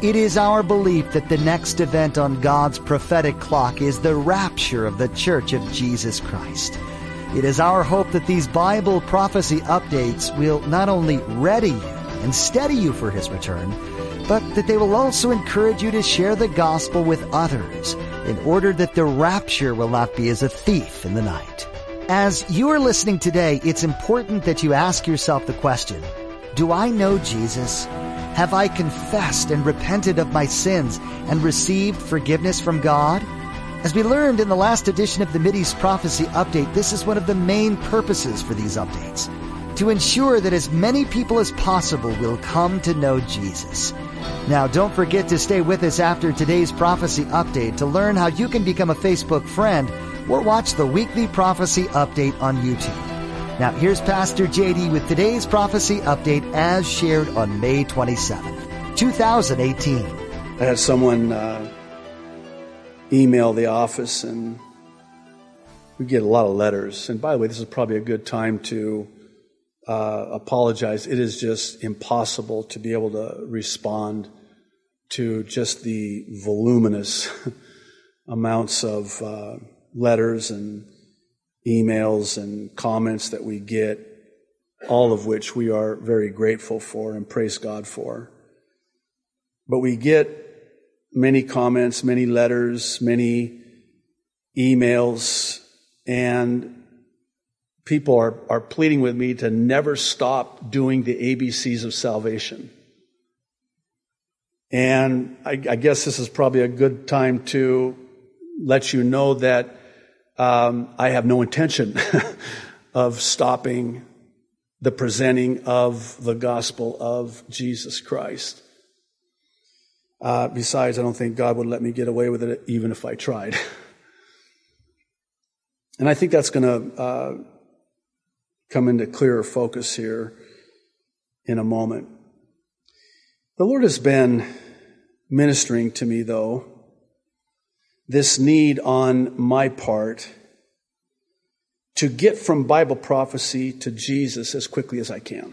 It is our belief that the next event on God's prophetic clock is the rapture of the Church of Jesus Christ. It is our hope that these Bible prophecy updates will not only ready you and steady you for His return, but that they will also encourage you to share the gospel with others in order that the rapture will not be as a thief in the night. As you are listening today, it's important that you ask yourself the question, do I know Jesus? Have I confessed and repented of my sins and received forgiveness from God? As we learned in the last edition of the Mideast Prophecy Update, this is one of the main purposes for these updates. To ensure that as many people as possible will come to know Jesus. Now don't forget to stay with us after today's prophecy update to learn how you can become a Facebook friend or watch the weekly prophecy update on YouTube. Now, here's Pastor JD with today's prophecy update as shared on May 27th, 2018. I had someone uh, email the office, and we get a lot of letters. And by the way, this is probably a good time to uh, apologize. It is just impossible to be able to respond to just the voluminous amounts of uh, letters and emails and comments that we get, all of which we are very grateful for and praise God for. But we get many comments, many letters, many emails, and people are, are pleading with me to never stop doing the ABCs of salvation. And I, I guess this is probably a good time to let you know that um, I have no intention of stopping the presenting of the gospel of Jesus Christ. Uh, besides, I don't think God would let me get away with it even if I tried. and I think that's going to uh, come into clearer focus here in a moment. The Lord has been ministering to me, though, this need on my part to get from Bible prophecy to Jesus as quickly as I can.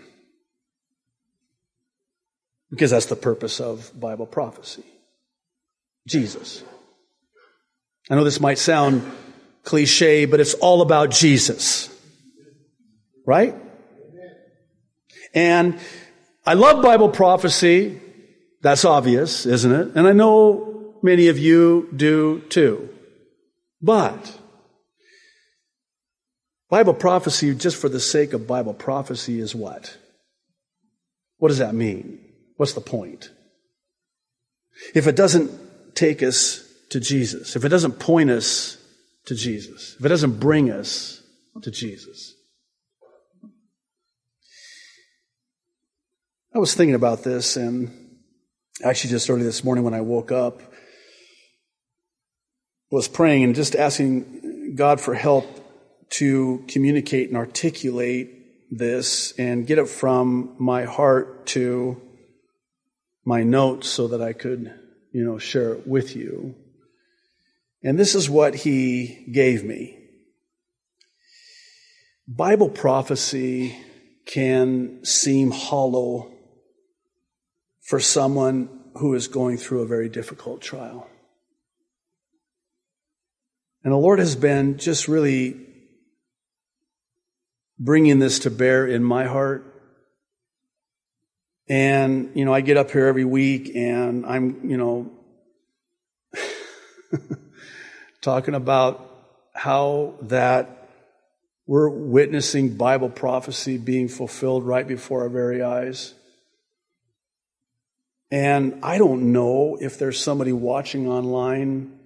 Because that's the purpose of Bible prophecy. Jesus. I know this might sound cliche, but it's all about Jesus. Right? And I love Bible prophecy. That's obvious, isn't it? And I know Many of you do too. But Bible prophecy, just for the sake of Bible prophecy, is what? What does that mean? What's the point? If it doesn't take us to Jesus, if it doesn't point us to Jesus, if it doesn't bring us to Jesus. I was thinking about this and actually just early this morning when I woke up, was praying and just asking God for help to communicate and articulate this and get it from my heart to my notes so that I could, you know, share it with you. And this is what he gave me. Bible prophecy can seem hollow for someone who is going through a very difficult trial. And the Lord has been just really bringing this to bear in my heart. And, you know, I get up here every week and I'm, you know, talking about how that we're witnessing Bible prophecy being fulfilled right before our very eyes. And I don't know if there's somebody watching online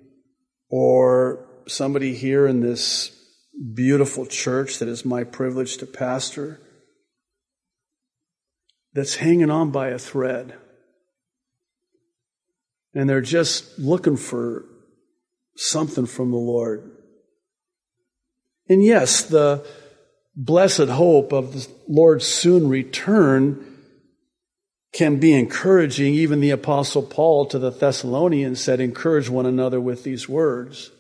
or somebody here in this beautiful church that is my privilege to pastor that's hanging on by a thread. And they're just looking for something from the Lord. And yes, the blessed hope of the Lord's soon return can be encouraging. Even the apostle Paul to the Thessalonians said, encourage one another with these words.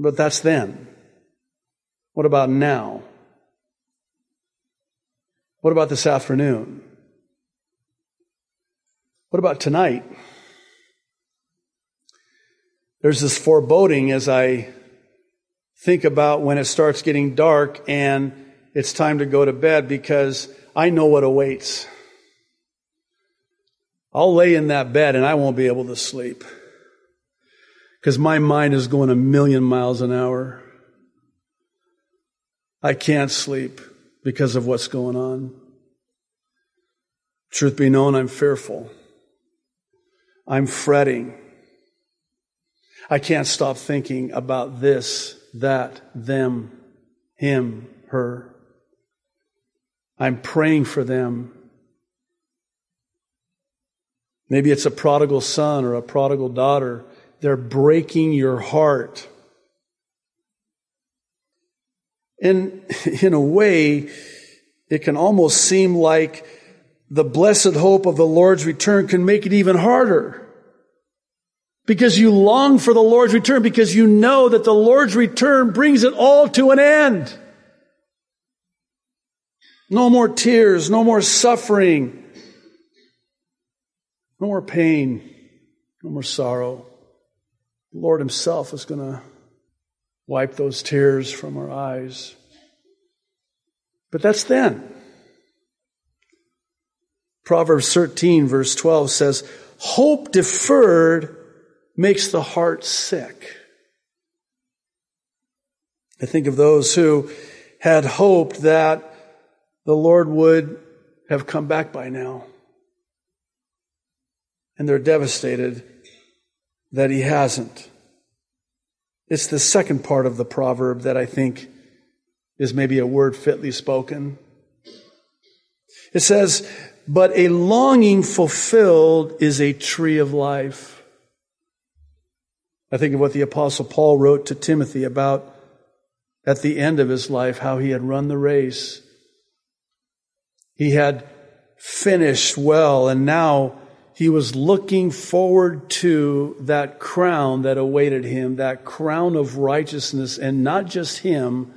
But that's then. What about now? What about this afternoon? What about tonight? There's this foreboding as I think about when it starts getting dark and it's time to go to bed because I know what awaits. I'll lay in that bed and I won't be able to sleep because my mind is going a million miles an hour. I can't sleep because of what's going on. Truth be known, I'm fearful. I'm fretting. I can't stop thinking about this, that, them, him, her. I'm praying for them. Maybe it's a prodigal son or a prodigal daughter. They're breaking your heart. And in a way, it can almost seem like the blessed hope of the Lord's return can make it even harder. Because you long for the Lord's return, because you know that the Lord's return brings it all to an end. No more tears, no more suffering, no more pain, no more sorrow. The Lord Himself is going to wipe those tears from our eyes. But that's then. Proverbs 13, verse 12 says, Hope deferred makes the heart sick. I think of those who had hoped that the Lord would have come back by now. And they're devastated that he hasn't. It's the second part of the proverb that I think is maybe a word fitly spoken. It says, but a longing fulfilled is a tree of life. I think of what the apostle Paul wrote to Timothy about at the end of his life, how he had run the race he had finished well, and now he was looking forward to that crown that awaited him, that crown of righteousness, and not just him,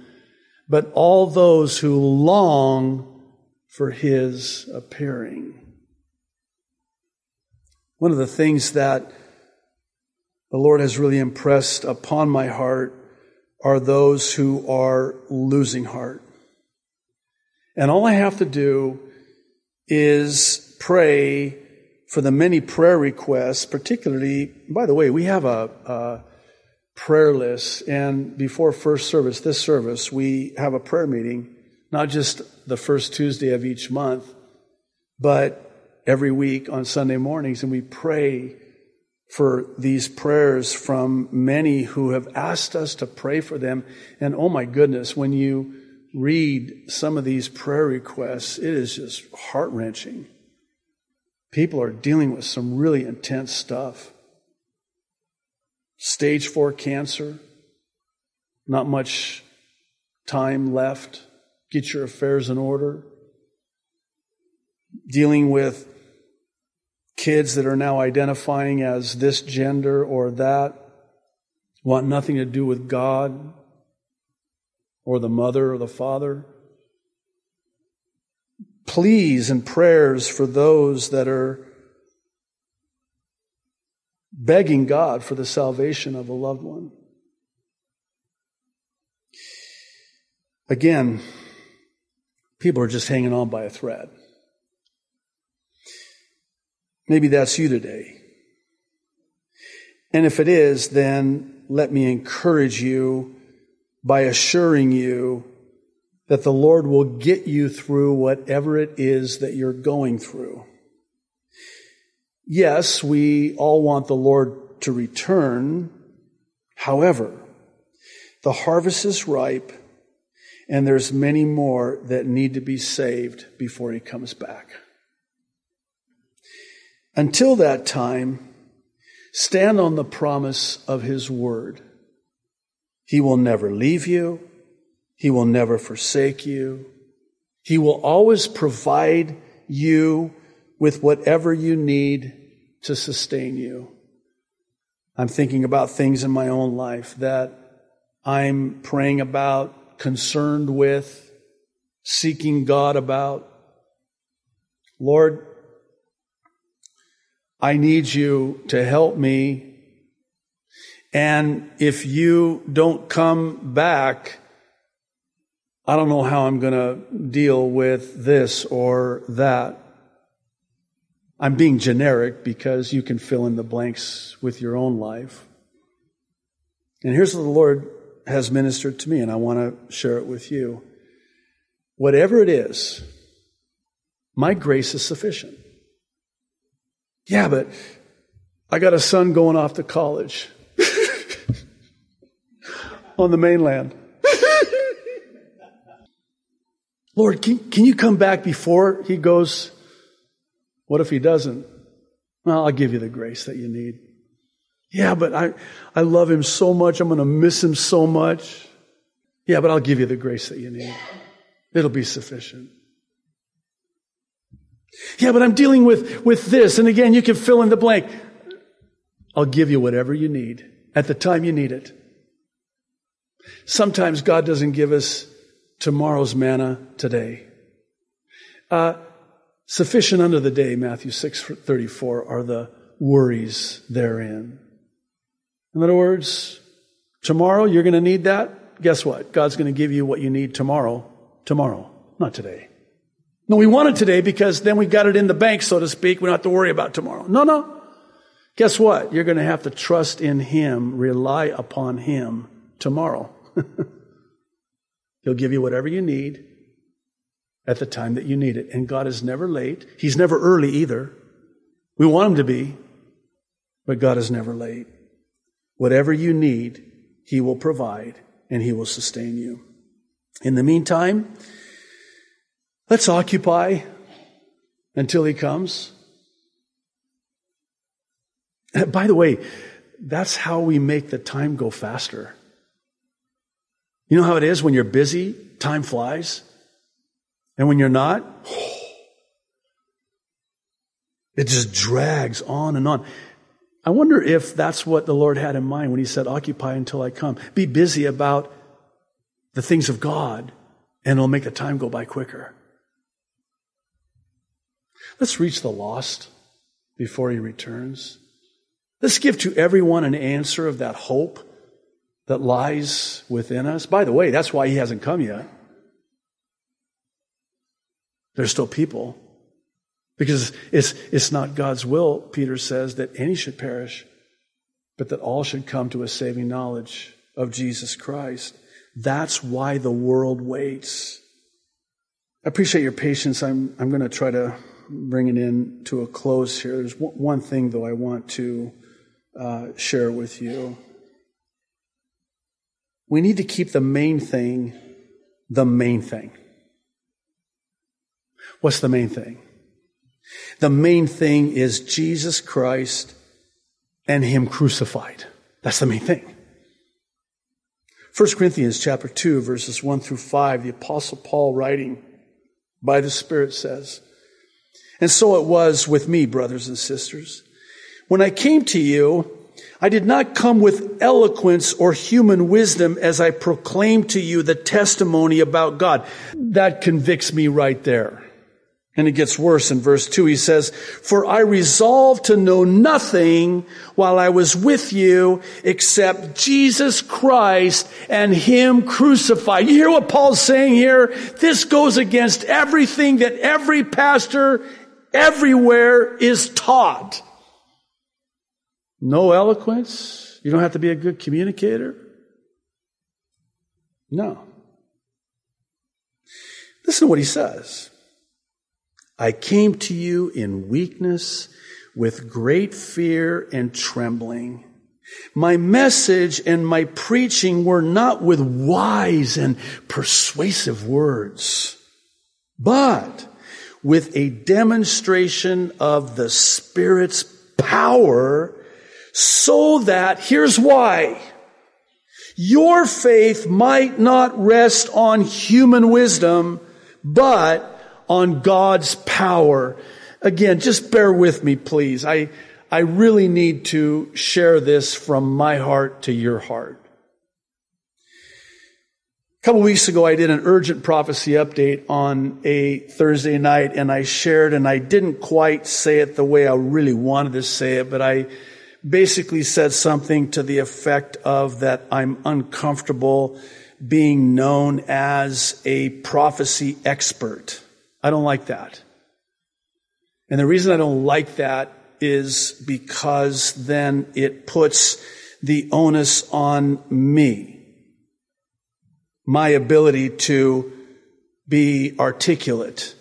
but all those who long for his appearing. One of the things that the Lord has really impressed upon my heart are those who are losing heart. And all I have to do is pray for the many prayer requests, particularly, by the way, we have a, a prayer list. And before first service, this service, we have a prayer meeting, not just the first Tuesday of each month, but every week on Sunday mornings. And we pray for these prayers from many who have asked us to pray for them. And oh my goodness, when you read some of these prayer requests, it is just heart wrenching. People are dealing with some really intense stuff. Stage four cancer, not much time left. Get your affairs in order. Dealing with kids that are now identifying as this gender or that, want nothing to do with God, or the mother or the father. Pleas and prayers for those that are begging God for the salvation of a loved one. Again, people are just hanging on by a thread. Maybe that's you today. And if it is, then let me encourage you by assuring you that the Lord will get you through whatever it is that you're going through. Yes, we all want the Lord to return. However, the harvest is ripe and there's many more that need to be saved before he comes back. Until that time, stand on the promise of his word He will never leave you. He will never forsake you. He will always provide you with whatever you need to sustain you. I'm thinking about things in my own life that I'm praying about, concerned with, seeking God about. Lord, I need you to help me. And if you don't come back, I don't know how I'm going to deal with this or that. I'm being generic because you can fill in the blanks with your own life. And here's what the Lord has ministered to me, and I want to share it with you. Whatever it is, my grace is sufficient. Yeah, but I got a son going off to college on the mainland. Lord, can, can you come back before he goes? What if he doesn't? Well, I'll give you the grace that you need. Yeah, but I, I love him so much. I'm going to miss him so much. Yeah, but I'll give you the grace that you need. It'll be sufficient. Yeah, but I'm dealing with, with this. And again, you can fill in the blank. I'll give you whatever you need at the time you need it. Sometimes God doesn't give us tomorrow's manna today. Uh, sufficient unto the day, Matthew 6 34, are the worries therein. In other words, tomorrow you're going to need that. Guess what? God's going to give you what you need tomorrow, tomorrow, not today. No, we want it today because then we got it in the bank, so to speak. We don't have to worry about tomorrow. No, no. Guess what? You're going to have to trust in Him, rely upon Him tomorrow. He'll give you whatever you need at the time that you need it. And God is never late. He's never early either. We want Him to be, but God is never late. Whatever you need, He will provide and He will sustain you. In the meantime, let's occupy until He comes. By the way, that's how we make the time go faster. You know how it is when you're busy, time flies. And when you're not, it just drags on and on. I wonder if that's what the Lord had in mind when He said, Occupy until I come. Be busy about the things of God, and it'll make the time go by quicker. Let's reach the lost before He returns. Let's give to everyone an answer of that hope that lies within us. By the way, that's why he hasn't come yet. There's still people. Because it's, it's not God's will, Peter says, that any should perish, but that all should come to a saving knowledge of Jesus Christ. That's why the world waits. I appreciate your patience. I'm, I'm going to try to bring it in to a close here. There's one thing, though, I want to uh, share with you. We need to keep the main thing the main thing. What's the main thing? The main thing is Jesus Christ and Him crucified. That's the main thing. 1 Corinthians chapter 2 verses 1 through 5, the apostle Paul writing by the Spirit says, And so it was with me, brothers and sisters. When I came to you, I did not come with eloquence or human wisdom as I proclaim to you the testimony about God. That convicts me right there. And it gets worse in verse 2. He says, For I resolved to know nothing while I was with you except Jesus Christ and Him crucified. You hear what Paul's saying here? This goes against everything that every pastor everywhere is taught. No eloquence? You don't have to be a good communicator? No. Listen to what he says. I came to you in weakness with great fear and trembling. My message and my preaching were not with wise and persuasive words, but with a demonstration of the Spirit's power so that, here's why, Your faith might not rest on human wisdom, but on God's power. Again, just bear with me, please. I, I really need to share this from my heart to your heart. A couple weeks ago, I did an urgent prophecy update on a Thursday night, and I shared, and I didn't quite say it the way I really wanted to say it, but I basically said something to the effect of that I'm uncomfortable being known as a prophecy expert. I don't like that. And the reason I don't like that is because then it puts the onus on me my ability to be articulate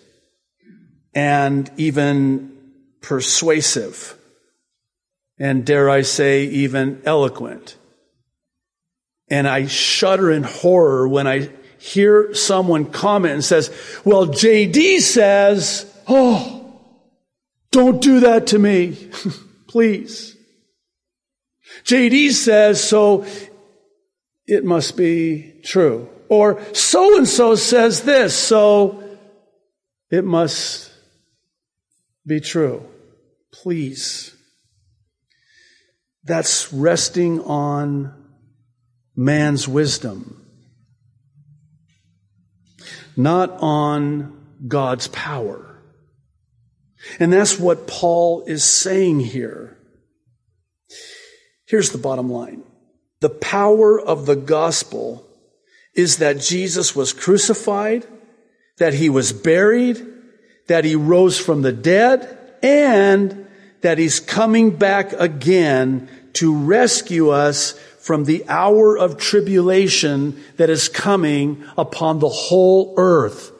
and even persuasive and dare I say even eloquent. And I shudder in horror when I hear someone comment and says, well, JD says, oh, don't do that to me. Please. JD says, so it must be true. Or so and so says this, so it must be true. Please. That's resting on man's wisdom, not on God's power. And that's what Paul is saying here. Here's the bottom line. The power of the gospel is that Jesus was crucified, that he was buried, that he rose from the dead, and that he's coming back again to rescue us from the hour of tribulation that is coming upon the whole earth.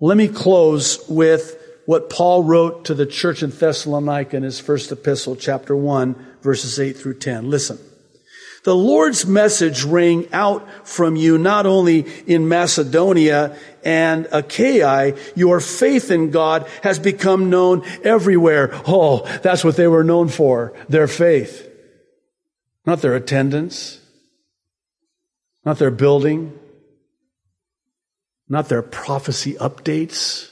Let me close with what Paul wrote to the church in Thessalonica in his first epistle, chapter 1, verses 8 through 10. Listen. The Lord's message rang out from you not only in Macedonia and Achaia, your faith in God has become known everywhere. Oh, that's what they were known for, their faith. Not their attendance, not their building, not their prophecy updates.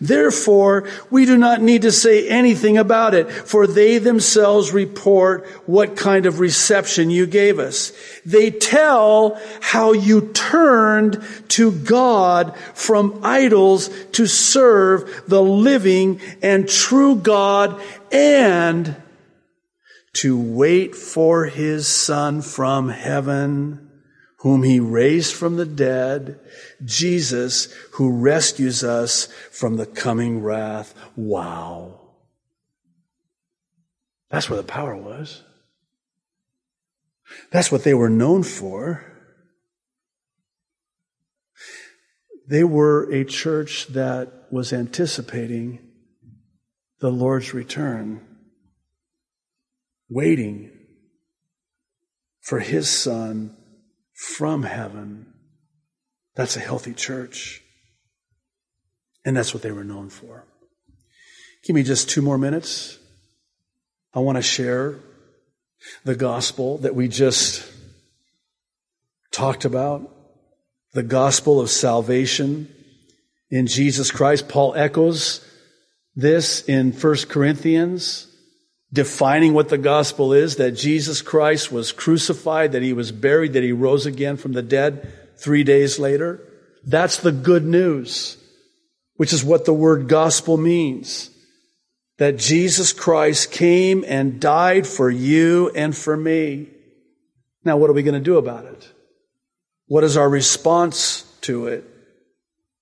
Therefore, we do not need to say anything about it, for they themselves report what kind of reception you gave us. They tell how you turned to God from idols to serve the living and true God and to wait for his son from heaven whom he raised from the dead, Jesus, who rescues us from the coming wrath. Wow. That's where the power was. That's what they were known for. They were a church that was anticipating the Lord's return, waiting for his son from heaven. That's a healthy church. And that's what they were known for. Give me just two more minutes. I want to share the gospel that we just talked about, the gospel of salvation in Jesus Christ. Paul echoes this in 1 Corinthians defining what the gospel is that Jesus Christ was crucified, that he was buried, that he rose again from the dead three days later. That's the good news, which is what the word gospel means. That Jesus Christ came and died for you and for me. Now, what are we going to do about it? What is our response to it?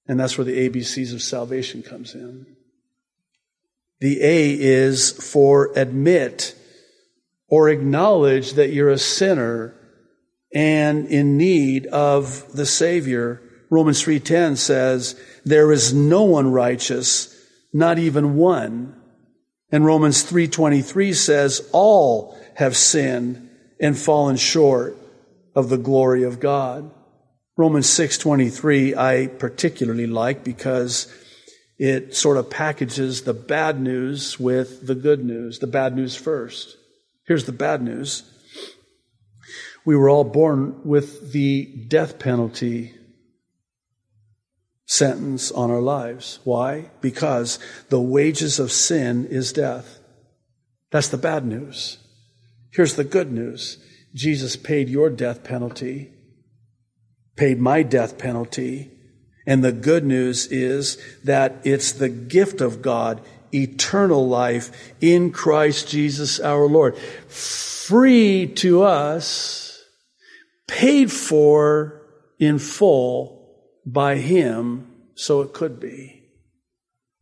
And that's where the ABCs of salvation comes in. The A is for admit or acknowledge that you're a sinner and in need of the Savior. Romans 3.10 says, there is no one righteous, not even one. And Romans 3.23 says, all have sinned and fallen short of the glory of God. Romans 6.23 I particularly like because it sort of packages the bad news with the good news, the bad news first. Here's the bad news. We were all born with the death penalty sentence on our lives. Why? Because the wages of sin is death. That's the bad news. Here's the good news. Jesus paid your death penalty, paid my death penalty, and the good news is that it's the gift of God, eternal life in Christ Jesus our Lord. Free to us, paid for in full by Him, so it could be.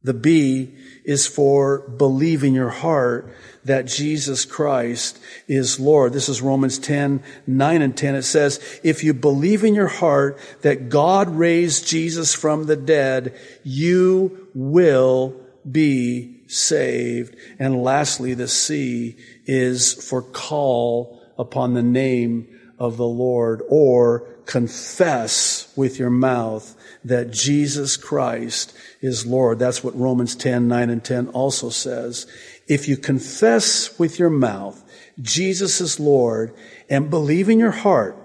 The B is for believe in your heart that Jesus Christ is Lord. This is Romans 10, 9 and 10. It says, if you believe in your heart that God raised Jesus from the dead, you will be saved. And lastly, the C is for call upon the name of the Lord or confess with your mouth that Jesus Christ is Lord. That's what Romans 10, 9 and 10 also says. If you confess with your mouth Jesus is Lord and believe in your heart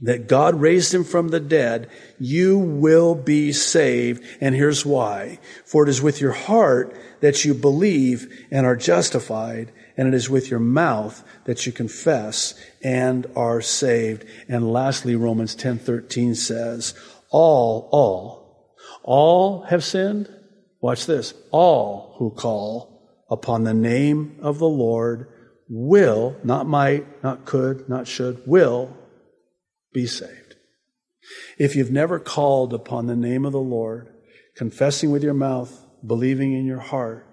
that God raised him from the dead, you will be saved. And here's why. For it is with your heart that you believe and are justified, and it is with your mouth that you confess and are saved. And lastly, Romans 10:13 says, all, all, all have sinned. Watch this. All who call upon the name of the Lord will, not might, not could, not should, will be saved. If you've never called upon the name of the Lord, confessing with your mouth, believing in your heart,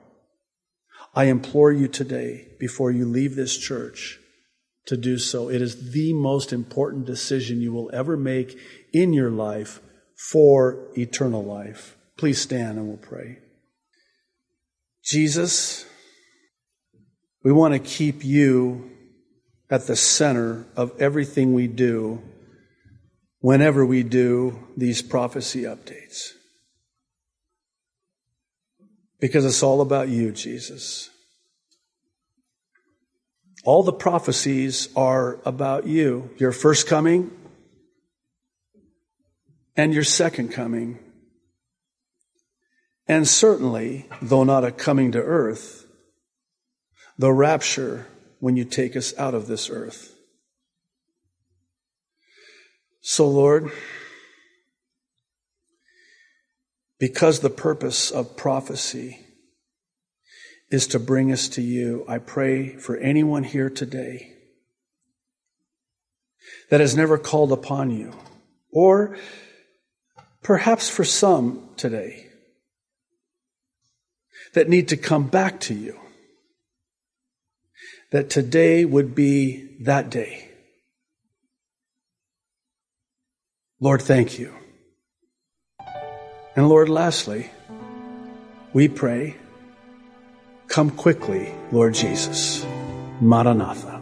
I implore you today, before you leave this church, to do so. It is the most important decision you will ever make in your life for eternal life. Please stand and we'll pray. Jesus, we want to keep you at the center of everything we do whenever we do these prophecy updates. Because it's all about you, Jesus. All the prophecies are about you. Your first coming, and your second coming. And certainly, though not a coming to earth, the rapture when you take us out of this earth. So, Lord, because the purpose of prophecy is to bring us to you, I pray for anyone here today that has never called upon you or perhaps for some today that need to come back to you, that today would be that day. Lord, thank you. And Lord, lastly, we pray, come quickly, Lord Jesus. Maranatha.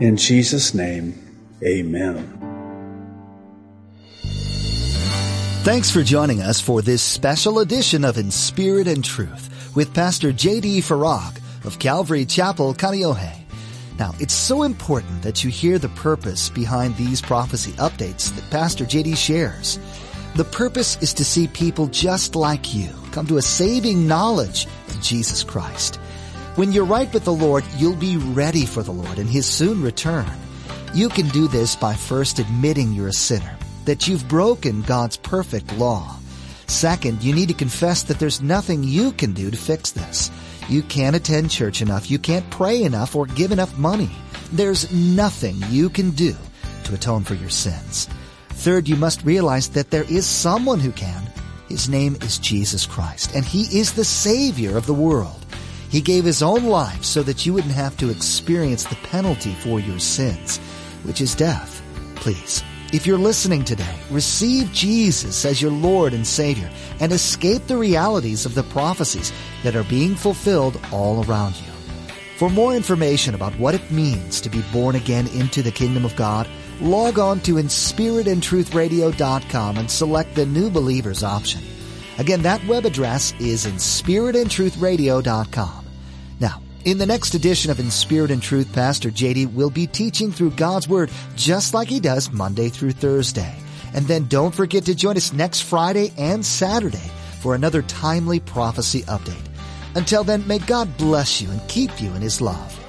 In Jesus' name, amen. Thanks for joining us for this special edition of In Spirit and Truth with Pastor J.D. Farag of Calvary Chapel, Kaneohe. Now, it's so important that you hear the purpose behind these prophecy updates that Pastor J.D. shares. The purpose is to see people just like you come to a saving knowledge of Jesus Christ. When you're right with the Lord, you'll be ready for the Lord and His soon return. You can do this by first admitting you're a sinner that you've broken God's perfect law. Second, you need to confess that there's nothing you can do to fix this. You can't attend church enough, you can't pray enough, or give enough money. There's nothing you can do to atone for your sins. Third, you must realize that there is someone who can. His name is Jesus Christ, and He is the Savior of the world. He gave His own life so that you wouldn't have to experience the penalty for your sins, which is death. Please if you're listening today, receive Jesus as your Lord and Savior and escape the realities of the prophecies that are being fulfilled all around you. For more information about what it means to be born again into the kingdom of God, log on to inspiritandtruthradio.com and select the New Believers option. Again, that web address is inspiritandtruthradio.com. Now, In the next edition of In Spirit and Truth, Pastor JD will be teaching through God's Word just like he does Monday through Thursday. And then don't forget to join us next Friday and Saturday for another timely prophecy update. Until then, may God bless you and keep you in his love.